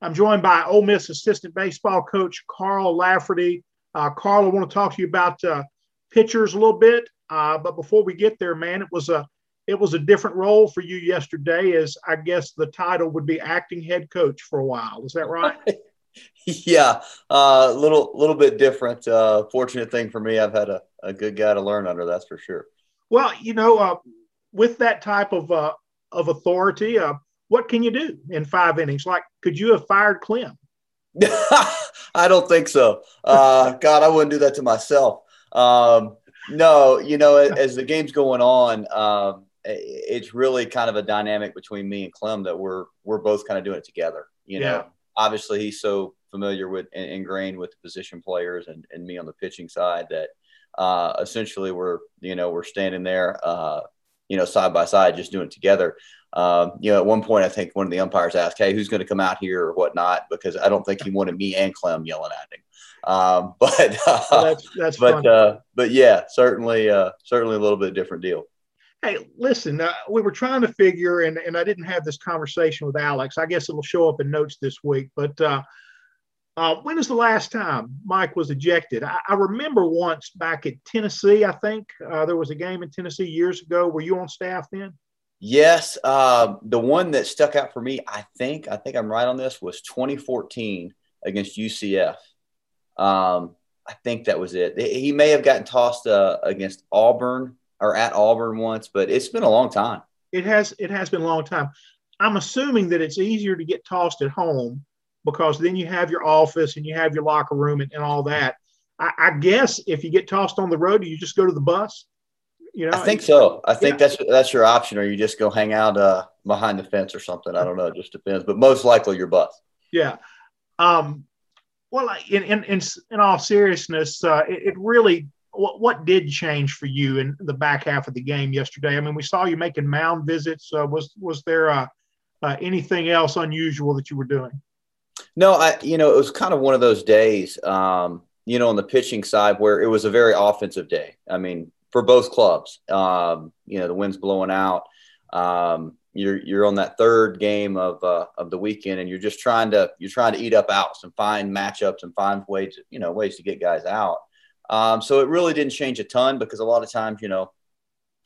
I'm joined by Ole Miss assistant baseball coach Carl Lafferty. Uh, Carl, I want to talk to you about uh, pitchers a little bit, uh, but before we get there, man, it was a it was a different role for you yesterday, as I guess the title would be acting head coach for a while. Is that right? yeah, a uh, little little bit different. Uh, fortunate thing for me, I've had a, a good guy to learn under. That's for sure. Well, you know, uh, with that type of uh, of authority, uh, what can you do in five innings? Like, could you have fired Clem? I don't think so. Uh, God, I wouldn't do that to myself. Um, no, you know, as the game's going on, um, it's really kind of a dynamic between me and Clem that we're we're both kind of doing it together. You know, yeah. obviously he's so familiar with and ingrained with the position players and, and me on the pitching side that uh, essentially we're you know we're standing there uh, you know side by side just doing it together. Um, you know, at one point, I think one of the umpires asked, "Hey, who's going to come out here or whatnot?" Because I don't think he wanted me and Clem yelling at him. Um, but uh, that's, that's but uh, but yeah, certainly uh, certainly a little bit different deal. Hey, listen, uh, we were trying to figure, and, and I didn't have this conversation with Alex. I guess it'll show up in notes this week. But uh, when is the last time Mike was ejected? I, I remember once back at Tennessee, I think uh, there was a game in Tennessee years ago. Were you on staff then? Yes, uh, the one that stuck out for me, I think, I think I'm right on this, was 2014 against UCF. Um, I think that was it. He may have gotten tossed uh, against Auburn or at Auburn once, but it's been a long time. It has. It has been a long time. I'm assuming that it's easier to get tossed at home because then you have your office and you have your locker room and, and all that. I, I, guess if you get tossed on the road, you just go to the bus. You know, I think so. I think yeah. that's that's your option, or you just go hang out uh, behind the fence or something. I don't know. It just depends, but most likely your bus. Yeah. Um, well, in in in, in all seriousness, uh, it, it really what, what did change for you in the back half of the game yesterday? I mean, we saw you making mound visits. Uh, was was there uh, uh, anything else unusual that you were doing? No, I you know it was kind of one of those days, um, you know, on the pitching side where it was a very offensive day. I mean, for both clubs, um, you know, the wind's blowing out. Um, you're you're on that third game of uh, of the weekend, and you're just trying to you're trying to eat up outs and find matchups and find ways you know ways to get guys out. Um, so it really didn't change a ton because a lot of times, you know,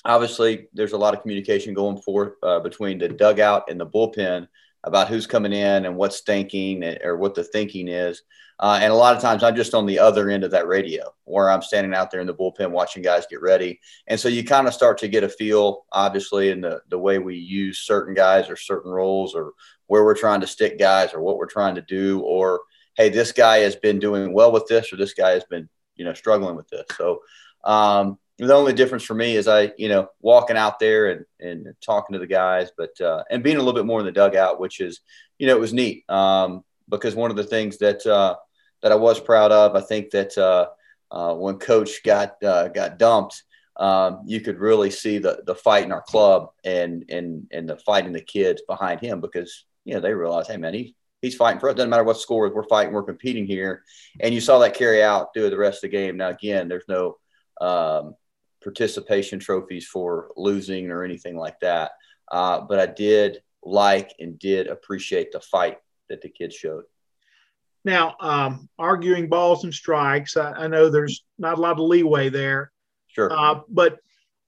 obviously there's a lot of communication going forth uh, between the dugout and the bullpen about who's coming in and what's thinking or what the thinking is. Uh, and a lot of times I'm just on the other end of that radio where I'm standing out there in the bullpen watching guys get ready. And so you kind of start to get a feel, obviously, in the, the way we use certain guys or certain roles or where we're trying to stick guys or what we're trying to do. Or, hey, this guy has been doing well with this or this guy has been you know struggling with this. So um, the only difference for me is I you know walking out there and and talking to the guys, but uh, and being a little bit more in the dugout, which is you know it was neat um, because one of the things that uh, that I was proud of, I think that uh, uh when Coach got uh, got dumped. Um, you could really see the the fight in our club and and and the fight in the kids behind him because you know they realized, hey man, he he's fighting for it. Doesn't matter what score we're fighting, we're competing here. And you saw that carry out through the rest of the game. Now, again, there's no um, participation trophies for losing or anything like that. Uh, but I did like and did appreciate the fight that the kids showed. Now, um, arguing balls and strikes, I, I, know there's not a lot of leeway there. Sure. Uh, but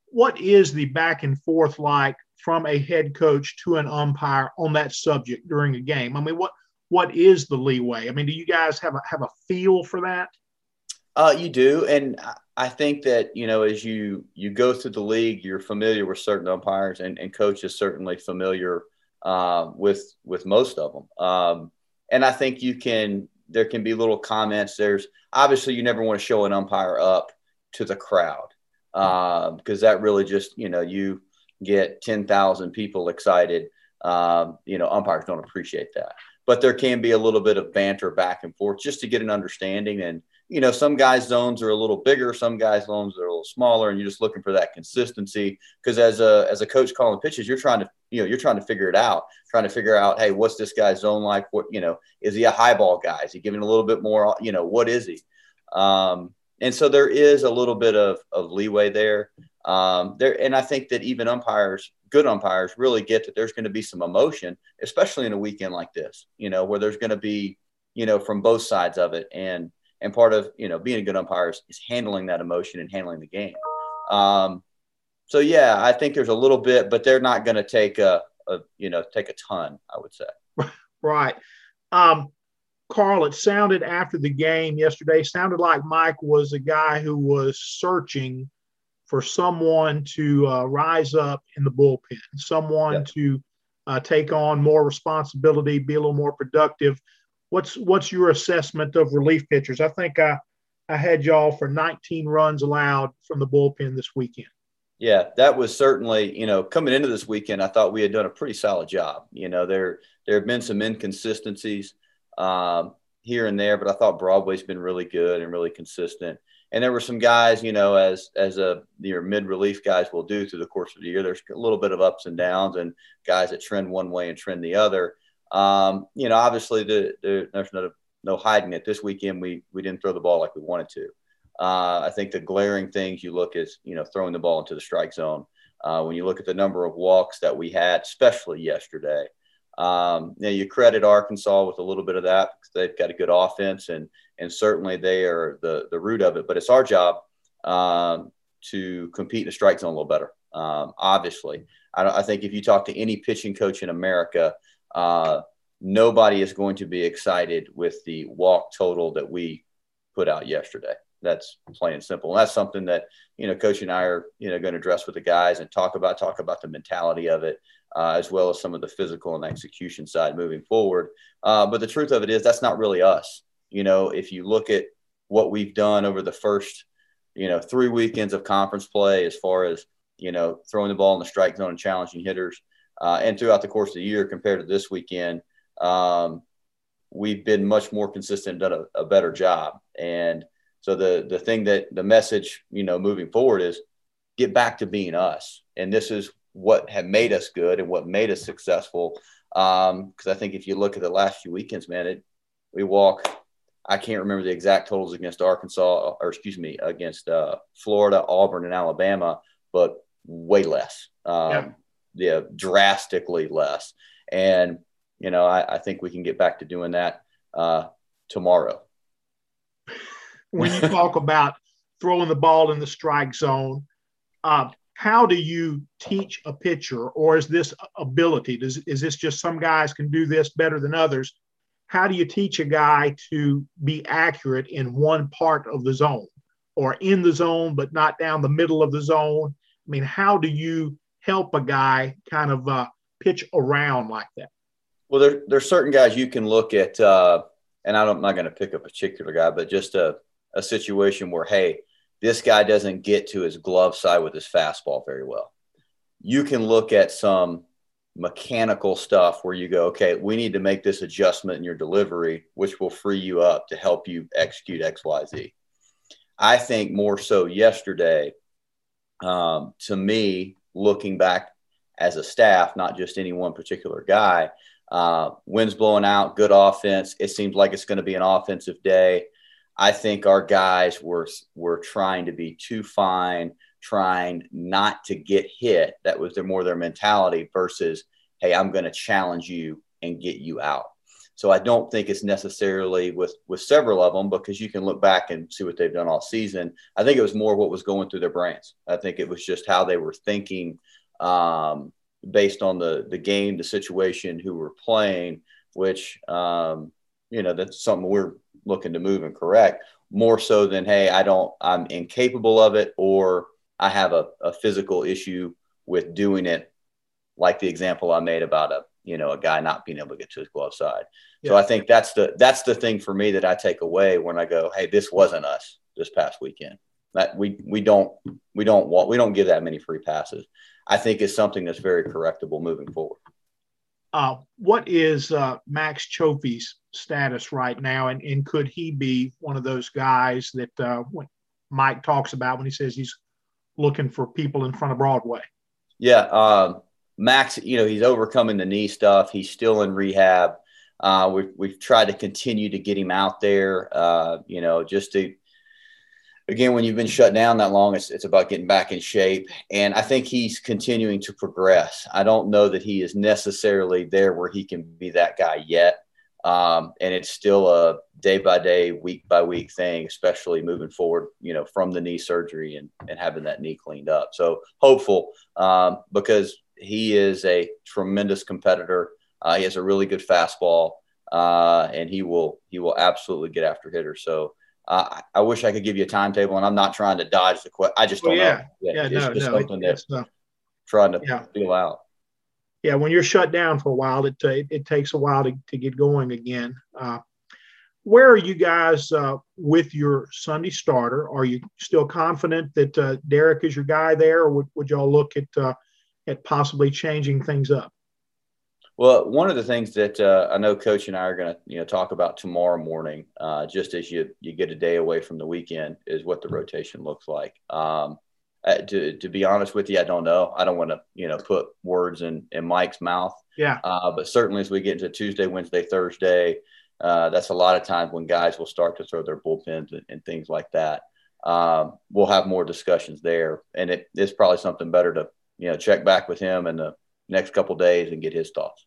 what is the back and forth like from a head coach to an umpire on that subject during a game? I mean, what what is the leeway? I mean, do you guys have a have a feel for that? Uh, you do, and I think that you know as you you go through the league, you're familiar with certain umpires, and, and coach is certainly familiar uh, with with most of them. Um, and I think you can there can be little comments. There's obviously you never want to show an umpire up to the crowd because uh, that really just you know you get ten thousand people excited. Um, you know umpires don't appreciate that but there can be a little bit of banter back and forth just to get an understanding. And, you know, some guys' zones are a little bigger, some guys' zones are a little smaller, and you're just looking for that consistency. Because as a as a coach calling pitches, you're trying to, you know, you're trying to figure it out, trying to figure out, hey, what's this guy's zone like? What, you know, is he a high ball guy? Is he giving a little bit more, you know, what is he? Um, and so there is a little bit of, of leeway there. Um, there, and I think that even umpires good umpires really get that there's going to be some emotion, especially in a weekend like this, you know, where there's going to be, you know, from both sides of it. And, and part of, you know, being a good umpire is, is handling that emotion and handling the game. Um, so yeah, I think there's a little bit, but they're not going to take a, a, you know, take a ton, I would say. Right. Um, Carl, it sounded after the game yesterday, sounded like Mike was a guy who was searching for someone to uh, rise up in the bullpen, someone to uh, take on more responsibility, be a little more productive. What's what's your assessment of relief pitchers? I think I I had y'all for 19 runs allowed from the bullpen this weekend. Yeah, that was certainly, you know, coming into this weekend, I thought we had done a pretty solid job. You know, there there have been some inconsistencies um, here and there, but I thought Broadway's been really good and really consistent. And there were some guys, you know, as as a your mid relief guys will do through the course of the year. There's a little bit of ups and downs, and guys that trend one way and trend the other. Um, you know, obviously the, the, there's no no hiding it. This weekend we we didn't throw the ball like we wanted to. Uh, I think the glaring things you look is you know throwing the ball into the strike zone. Uh, when you look at the number of walks that we had, especially yesterday, um, you, know, you credit Arkansas with a little bit of that because they've got a good offense and and certainly they are the the root of it. But it's our job um, to compete in the strike zone a little better. Um, obviously, I, I, think if you talk to any pitching coach in America, uh, nobody is going to be excited with the walk total that we put out yesterday. That's plain and simple. And that's something that you know, Coach and I are you know going to address with the guys and talk about talk about the mentality of it uh, as well as some of the physical and execution side moving forward. Uh, but the truth of it is, that's not really us. You know, if you look at what we've done over the first, you know, three weekends of conference play, as far as you know, throwing the ball in the strike zone and challenging hitters, uh, and throughout the course of the year compared to this weekend, um, we've been much more consistent, done a, a better job. And so the the thing that the message, you know, moving forward is get back to being us. And this is what had made us good and what made us successful. Because um, I think if you look at the last few weekends, man, it, we walk. I can't remember the exact totals against Arkansas, or excuse me, against uh, Florida, Auburn, and Alabama, but way less. Um, yeah. Yeah. drastically less. And you know, I, I, think we can get back to doing that uh, tomorrow. When you talk about throwing the ball in the strike zone, uh, how do you teach a pitcher or is this ability does is this just some guys can do this better than others how do you teach a guy to be accurate in one part of the zone or in the zone but not down the middle of the zone i mean how do you help a guy kind of uh, pitch around like that well there, there's certain guys you can look at uh, and i'm not going to pick a particular guy but just a, a situation where hey this guy doesn't get to his glove side with his fastball very well. You can look at some mechanical stuff where you go, okay, we need to make this adjustment in your delivery, which will free you up to help you execute XYZ. I think more so yesterday, um, to me, looking back as a staff, not just any one particular guy, uh, winds blowing out, good offense. It seems like it's going to be an offensive day. I think our guys were were trying to be too fine, trying not to get hit. That was their more their mentality versus, hey, I'm going to challenge you and get you out. So I don't think it's necessarily with with several of them because you can look back and see what they've done all season. I think it was more what was going through their brains. I think it was just how they were thinking um, based on the the game, the situation, who were playing, which um, you know that's something we're looking to move and correct more so than hey i don't i'm incapable of it or i have a, a physical issue with doing it like the example i made about a you know a guy not being able to get to his glove side. Yeah. so i think that's the that's the thing for me that i take away when i go hey this wasn't us this past weekend. That we we don't we don't want we don't give that many free passes. I think it's something that's very correctable moving forward. Uh, what is uh, Max Cioffi's status right now, and, and could he be one of those guys that uh, Mike talks about when he says he's looking for people in front of Broadway? Yeah, um, Max, you know, he's overcoming the knee stuff. He's still in rehab. Uh, we've, we've tried to continue to get him out there, uh, you know, just to again, when you've been shut down that long, it's, it's about getting back in shape. And I think he's continuing to progress. I don't know that he is necessarily there where he can be that guy yet. Um, and it's still a day by day, week by week thing, especially moving forward, you know, from the knee surgery and, and having that knee cleaned up. So hopeful um, because he is a tremendous competitor. Uh, he has a really good fastball, uh, and he will he will absolutely get after hitters. So uh, I wish I could give you a timetable, and I'm not trying to dodge the question. I just don't yeah. know. Yeah, yeah it's no, just no, something it, that uh, trying to yeah. feel out. Yeah, when you're shut down for a while, it it, it takes a while to, to get going again. Uh, where are you guys uh, with your Sunday starter? Are you still confident that uh, Derek is your guy there, or would, would y'all look at uh, at possibly changing things up? Well, one of the things that uh, I know Coach and I are going to you know talk about tomorrow morning, uh, just as you you get a day away from the weekend, is what the rotation looks like. Um, to, to be honest with you, I don't know. I don't want to you know put words in in Mike's mouth. Yeah. Uh, but certainly as we get into Tuesday, Wednesday, Thursday, uh, that's a lot of times when guys will start to throw their bullpens and, and things like that. Um, we'll have more discussions there, and it is probably something better to you know check back with him in the next couple days and get his thoughts.